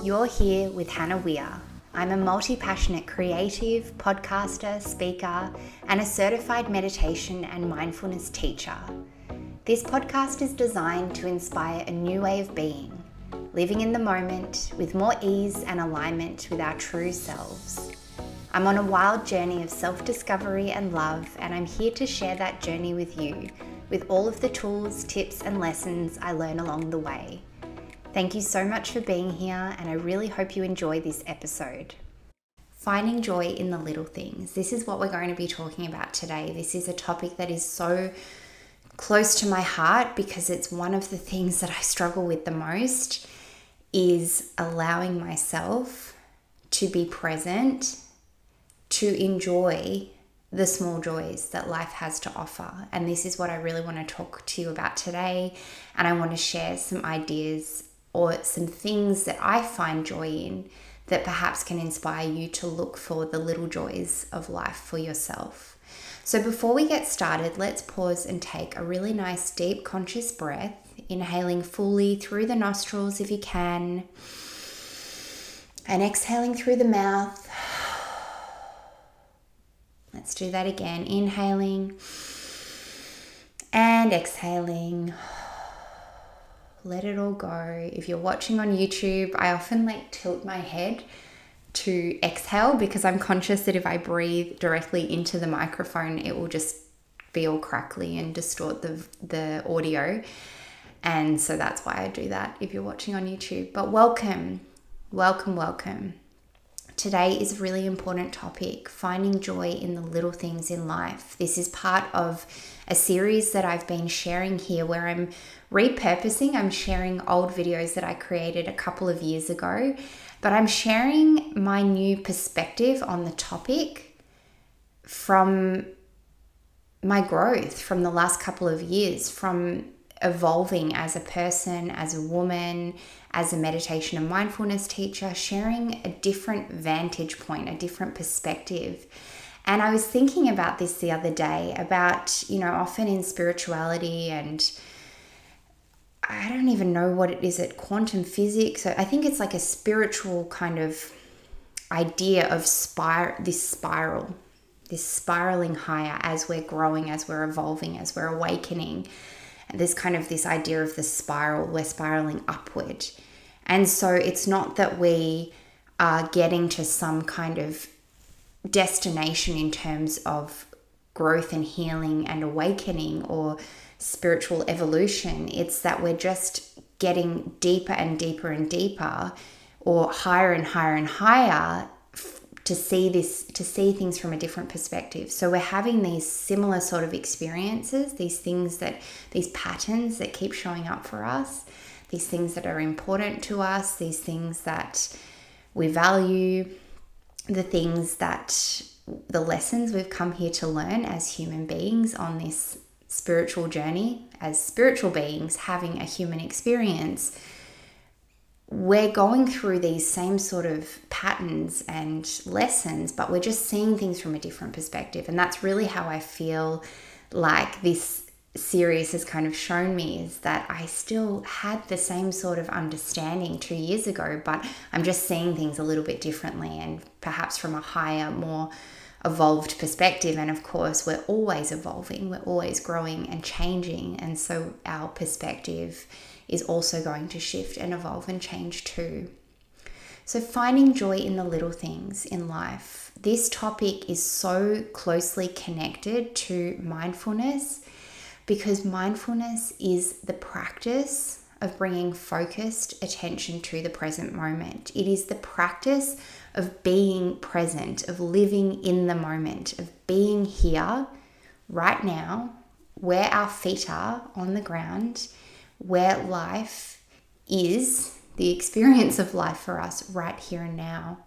You're here with Hannah Weir. I'm a multi passionate creative, podcaster, speaker, and a certified meditation and mindfulness teacher. This podcast is designed to inspire a new way of being, living in the moment with more ease and alignment with our true selves. I'm on a wild journey of self discovery and love, and I'm here to share that journey with you with all of the tools, tips, and lessons I learn along the way. Thank you so much for being here, and I really hope you enjoy this episode. Finding joy in the little things. This is what we're going to be talking about today. This is a topic that is so close to my heart because it's one of the things that I struggle with the most is allowing myself to be present, to enjoy the small joys that life has to offer. And this is what I really want to talk to you about today. And I want to share some ideas or some things that I find joy in that perhaps can inspire you to look for the little joys of life for yourself. So, before we get started, let's pause and take a really nice, deep, conscious breath, inhaling fully through the nostrils if you can, and exhaling through the mouth. Let's do that again. Inhaling and exhaling. Let it all go. If you're watching on YouTube, I often like tilt my head to exhale because I'm conscious that if I breathe directly into the microphone, it will just all crackly and distort the, the audio. And so that's why I do that if you're watching on YouTube. But welcome, welcome, welcome. Today is a really important topic finding joy in the little things in life. This is part of a series that I've been sharing here where I'm repurposing, I'm sharing old videos that I created a couple of years ago, but I'm sharing my new perspective on the topic from my growth from the last couple of years, from evolving as a person, as a woman, as a meditation and mindfulness teacher, sharing a different vantage point, a different perspective. And I was thinking about this the other day about, you know, often in spirituality and I don't even know what it is at quantum physics. I think it's like a spiritual kind of idea of spir- this spiral, this spiraling higher as we're growing, as we're evolving, as we're awakening there's kind of this idea of the spiral, we're spiraling upward. And so it's not that we are getting to some kind of destination in terms of growth and healing and awakening or spiritual evolution. It's that we're just getting deeper and deeper and deeper or higher and higher and higher to see this to see things from a different perspective. So we're having these similar sort of experiences these things that these patterns that keep showing up for us these things that are important to us these things that we value the things that the lessons we've come here to learn as human beings on this spiritual journey as spiritual beings having a human experience we're going through these same sort of patterns and lessons, but we're just seeing things from a different perspective. And that's really how I feel like this series has kind of shown me is that I still had the same sort of understanding two years ago, but I'm just seeing things a little bit differently and perhaps from a higher, more evolved perspective. And of course, we're always evolving, we're always growing and changing. And so our perspective is also going to shift and evolve and change too. So, finding joy in the little things in life. This topic is so closely connected to mindfulness because mindfulness is the practice of bringing focused attention to the present moment. It is the practice of being present, of living in the moment, of being here right now, where our feet are on the ground where life is, the experience of life for us right here and now.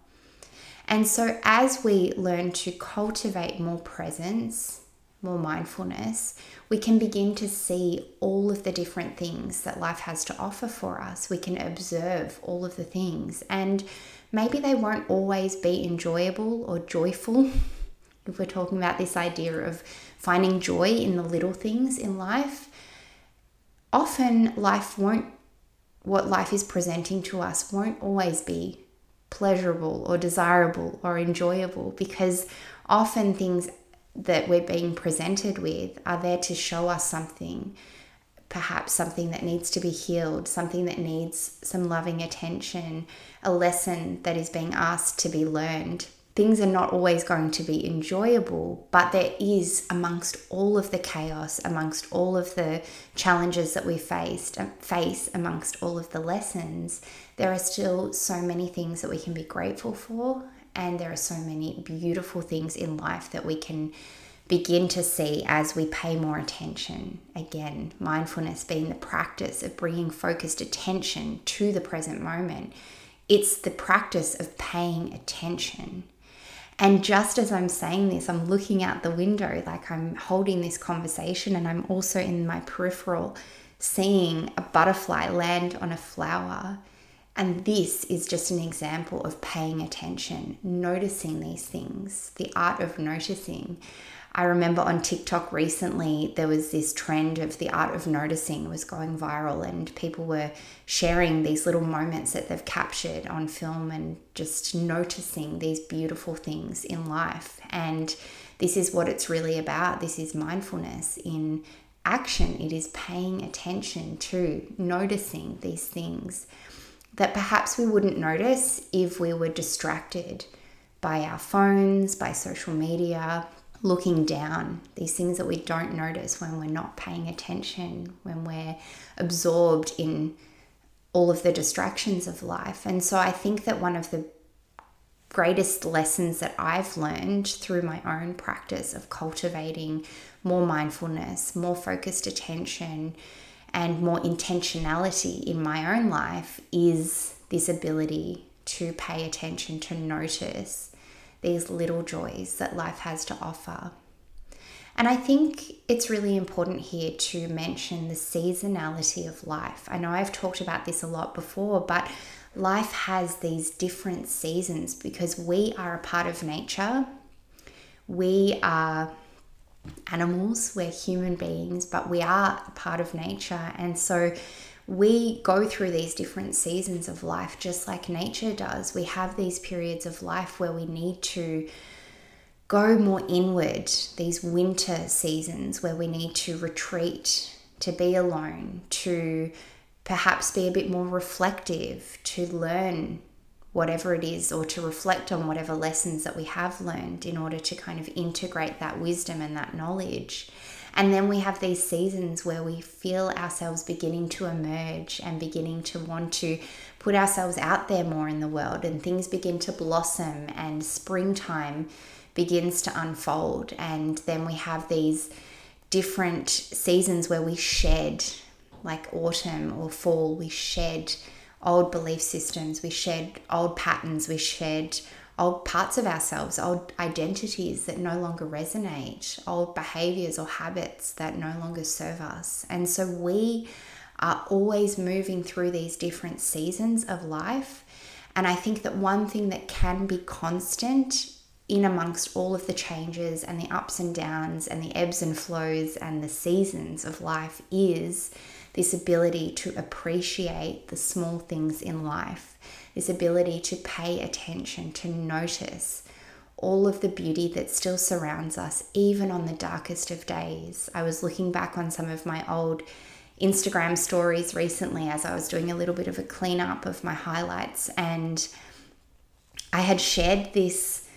And so, as we learn to cultivate more presence, more mindfulness, we can begin to see all of the different things that life has to offer for us. We can observe all of the things, and maybe they won't always be enjoyable or joyful. if we're talking about this idea of finding joy in the little things in life, often life won't what life is presenting to us won't always be pleasurable or desirable or enjoyable because often things that we're being presented with are there to show us something perhaps something that needs to be healed, something that needs some loving attention, a lesson that is being asked to be learned. Things are not always going to be enjoyable, but there is, amongst all of the chaos, amongst all of the challenges that we faced, uh, face, amongst all of the lessons, there are still so many things that we can be grateful for, and there are so many beautiful things in life that we can begin to see as we pay more attention. Again, mindfulness being the practice of bringing focused attention to the present moment. It's the practice of paying attention. And just as I'm saying this, I'm looking out the window, like I'm holding this conversation, and I'm also in my peripheral seeing a butterfly land on a flower. And this is just an example of paying attention, noticing these things, the art of noticing. I remember on TikTok recently there was this trend of the art of noticing was going viral and people were sharing these little moments that they've captured on film and just noticing these beautiful things in life. And this is what it's really about. This is mindfulness in action. It is paying attention to noticing these things that perhaps we wouldn't notice if we were distracted by our phones by social media looking down, these things that we don't notice when we're not paying attention, when we're absorbed in all of the distractions of life. And so I think that one of the greatest lessons that I've learned through my own practice of cultivating more mindfulness, more focused attention, and more intentionality in my own life is this ability to pay attention, to notice these little joys that life has to offer. And I think it's really important here to mention the seasonality of life. I know I've talked about this a lot before, but life has these different seasons because we are a part of nature. We are animals, we're human beings, but we are a part of nature. And so we go through these different seasons of life just like nature does. We have these periods of life where we need to go more inward, these winter seasons where we need to retreat, to be alone, to perhaps be a bit more reflective, to learn whatever it is, or to reflect on whatever lessons that we have learned in order to kind of integrate that wisdom and that knowledge. And then we have these seasons where we feel ourselves beginning to emerge and beginning to want to put ourselves out there more in the world, and things begin to blossom, and springtime begins to unfold. And then we have these different seasons where we shed, like autumn or fall, we shed old belief systems, we shed old patterns, we shed old parts of ourselves, old identities that no longer resonate, old behaviors or habits that no longer serve us. And so we are always moving through these different seasons of life. And I think that one thing that can be constant in amongst all of the changes and the ups and downs and the ebbs and flows and the seasons of life is this ability to appreciate the small things in life this ability to pay attention, to notice all of the beauty that still surrounds us, even on the darkest of days. I was looking back on some of my old Instagram stories recently as I was doing a little bit of a cleanup of my highlights, and I had shared this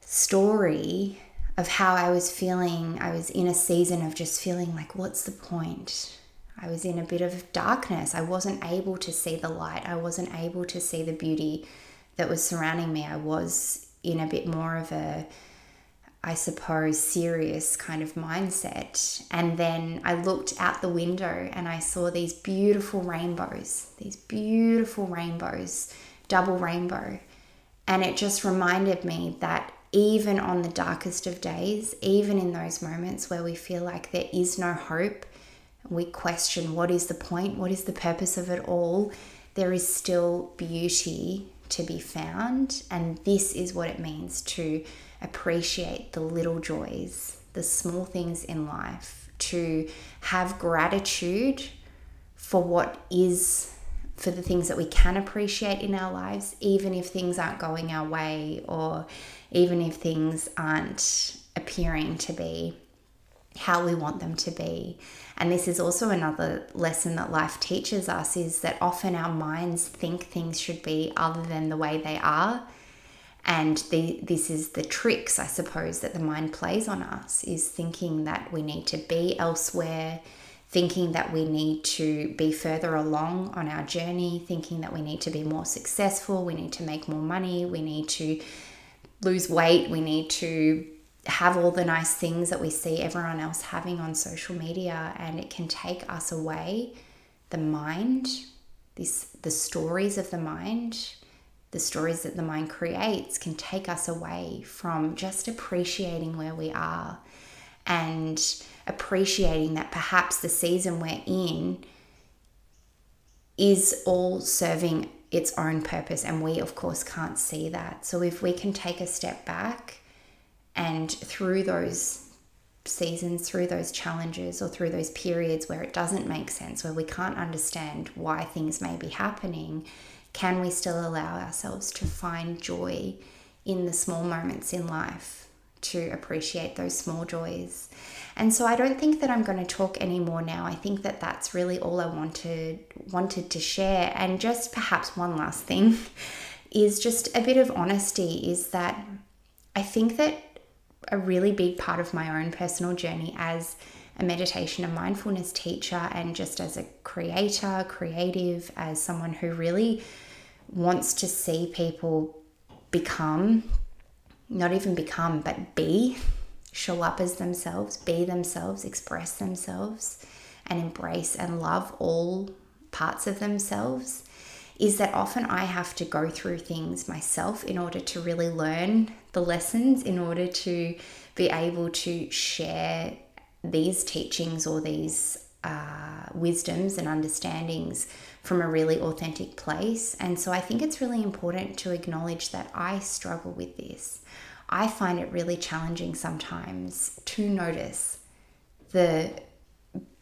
story of how I was feeling. I was in a season of just feeling like, what's the point? I was in a bit of darkness. I wasn't able to see the light. I wasn't able to see the beauty that was surrounding me. I was in a bit more of a, I suppose, serious kind of mindset. And then I looked out the window and I saw these beautiful rainbows, these beautiful rainbows, double rainbow. And it just reminded me that even on the darkest of days, even in those moments where we feel like there is no hope, we question what is the point, what is the purpose of it all, there is still beauty to be found. And this is what it means to appreciate the little joys, the small things in life, to have gratitude for what is for the things that we can appreciate in our lives, even if things aren't going our way or even if things aren't appearing to be how we want them to be. And this is also another lesson that life teaches us is that often our minds think things should be other than the way they are. And the, this is the tricks, I suppose, that the mind plays on us is thinking that we need to be elsewhere, thinking that we need to be further along on our journey, thinking that we need to be more successful, we need to make more money, we need to lose weight, we need to have all the nice things that we see everyone else having on social media and it can take us away the mind this the stories of the mind the stories that the mind creates can take us away from just appreciating where we are and appreciating that perhaps the season we're in is all serving its own purpose and we of course can't see that. So if we can take a step back and through those seasons, through those challenges, or through those periods where it doesn't make sense, where we can't understand why things may be happening, can we still allow ourselves to find joy in the small moments in life, to appreciate those small joys? And so I don't think that I'm going to talk anymore now. I think that that's really all I wanted wanted to share. And just perhaps one last thing is just a bit of honesty is that I think that a really big part of my own personal journey as a meditation and mindfulness teacher and just as a creator, creative, as someone who really wants to see people become, not even become, but be, show up as themselves, be themselves, express themselves, and embrace and love all parts of themselves is that often I have to go through things myself in order to really learn the lessons, in order to be able to share these teachings or these uh, wisdoms and understandings from a really authentic place. And so I think it's really important to acknowledge that I struggle with this. I find it really challenging sometimes to notice the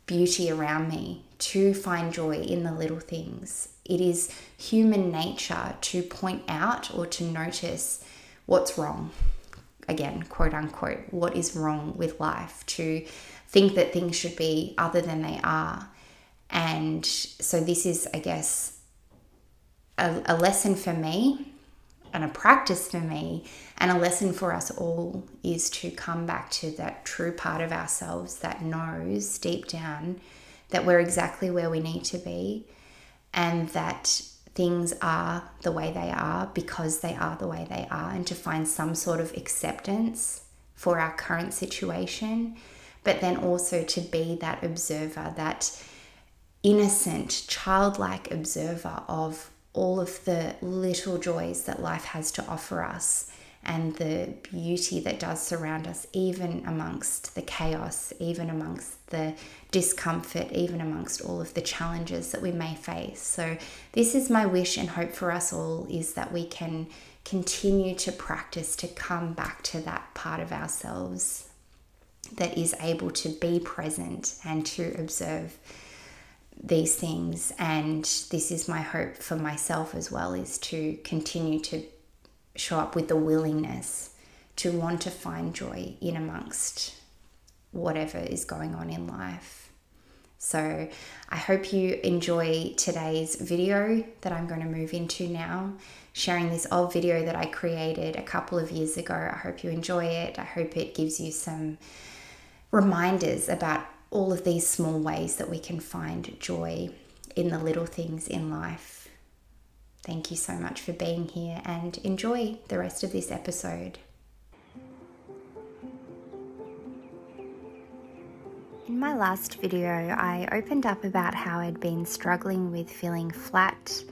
beauty around me, to find joy in the little things. It is human nature to point out or to notice what's wrong. Again, quote unquote, what is wrong with life, to think that things should be other than they are. And so, this is, I guess, a, a lesson for me and a practice for me and a lesson for us all is to come back to that true part of ourselves that knows deep down that we're exactly where we need to be and that things are the way they are because they are the way they are, and to find some sort of acceptance for our current situation, but then also to be that observer, that innocent, childlike observer of all of the little joys that life has to offer us and the beauty that does surround us, even amongst the chaos, even amongst the discomfort, even amongst all of the challenges that we may face. So, this is my wish and hope for us all is that we can continue to practice to come back to that part of ourselves that is able to be present and to observe these things and this is my hope for myself as well is to continue to show up with the willingness to want to find joy in amongst whatever is going on in life. So, I hope you enjoy today's video that I'm going to move into now, sharing this old video that I created a couple of years ago. I hope you enjoy it. I hope it gives you some reminders about all of these small ways that we can find joy in the little things in life. Thank you so much for being here and enjoy the rest of this episode. In my last video, I opened up about how I'd been struggling with feeling flat,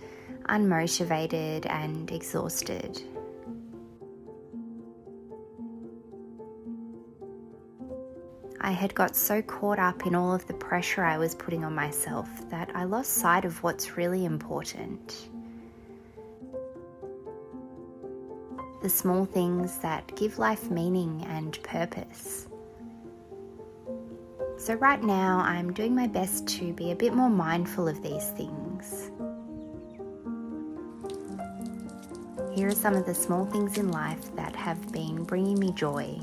unmotivated, and exhausted. I had got so caught up in all of the pressure I was putting on myself that I lost sight of what's really important. The small things that give life meaning and purpose. So, right now, I'm doing my best to be a bit more mindful of these things. here are some of the small things in life that have been bringing me joy.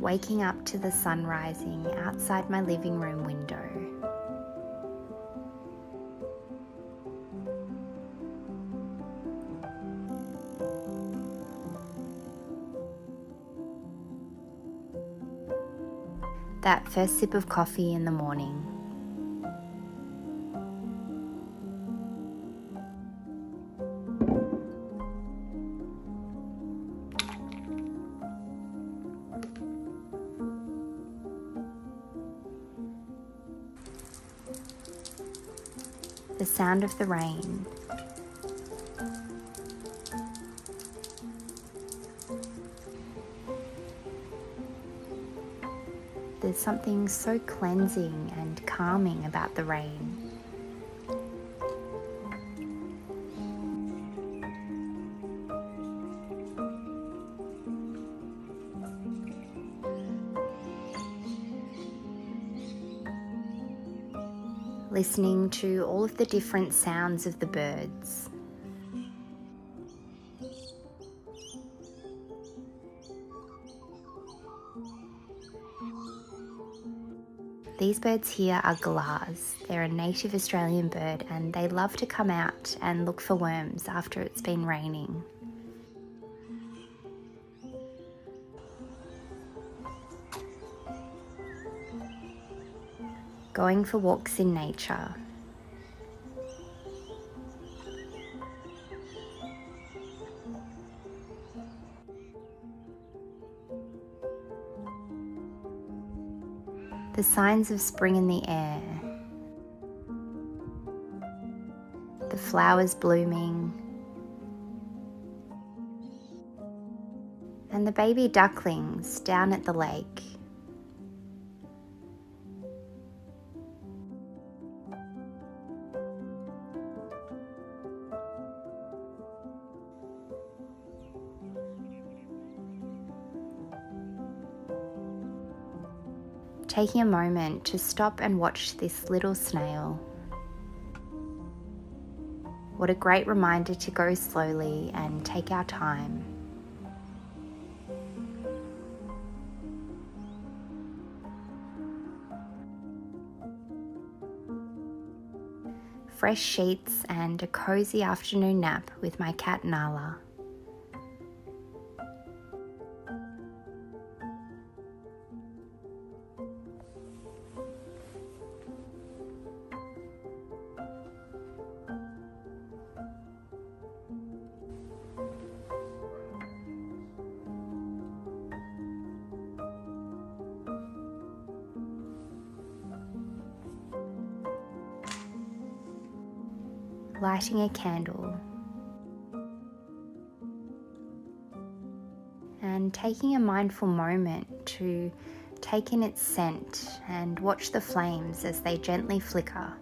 Waking up to the sun rising outside my living room window. That first sip of coffee in the morning. The sound of the rain There's something so cleansing and calming about the rain. Listening to all of the different sounds of the birds. These birds here are galahs. They're a native Australian bird and they love to come out and look for worms after it's been raining. Going for walks in nature the signs of spring in the air, the flowers blooming, and the baby ducklings down at the lake. Taking a moment to stop and watch this little snail. What a great reminder to go slowly and take our time. Fresh sheets and a cozy afternoon nap with my cat Nala. Lighting a candle and taking a mindful moment to take in its scent and watch the flames as they gently flicker.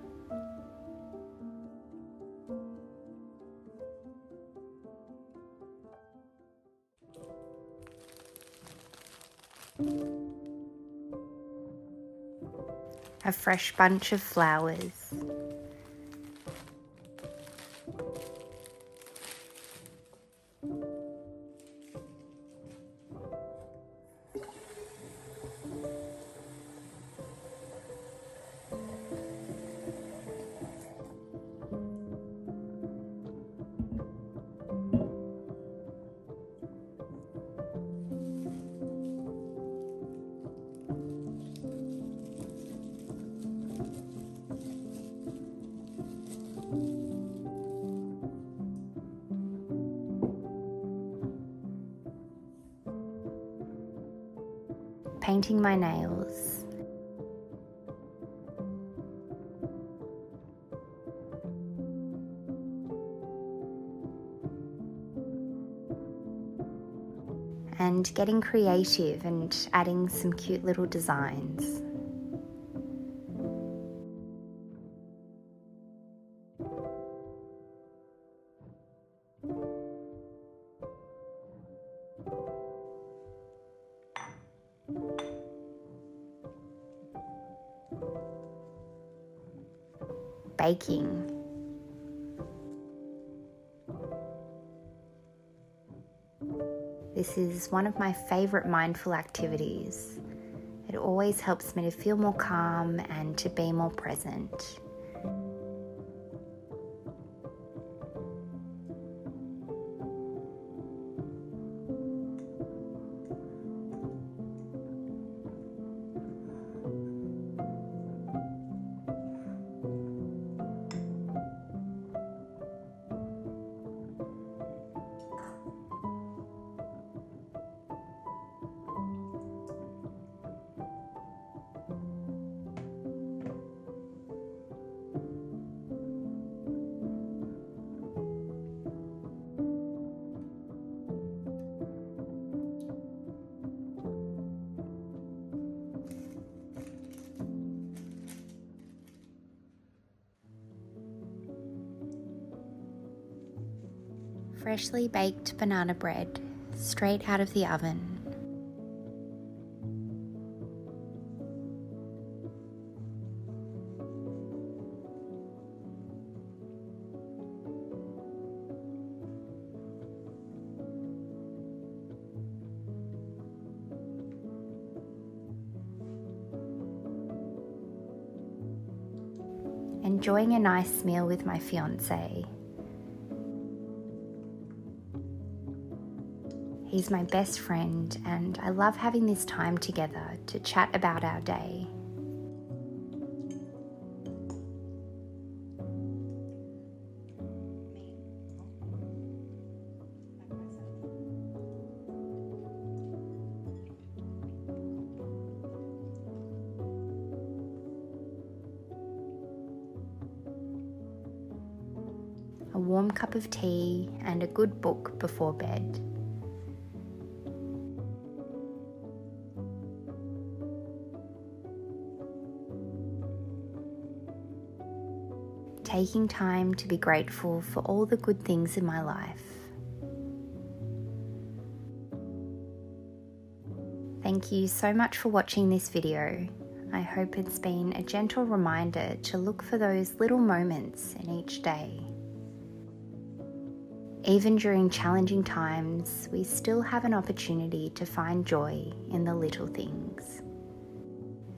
A fresh bunch of flowers. Thank you. Painting my nails. And getting creative and adding some cute little designs. This is one of my favourite mindful activities. It always helps me to feel more calm and to be more present. Freshly baked banana bread straight out of the oven. Enjoying a nice meal with my fiance. He's my best friend, and I love having this time together to chat about our day. a warm cup of tea, and a good book before bed. Taking time to be grateful for all the good things in my life. Thank you so much for watching this video. I hope it's been a gentle reminder to look for those little moments in each day. Even during challenging times, we still have an opportunity to find joy in the little things.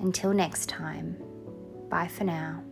Until next time, bye for now.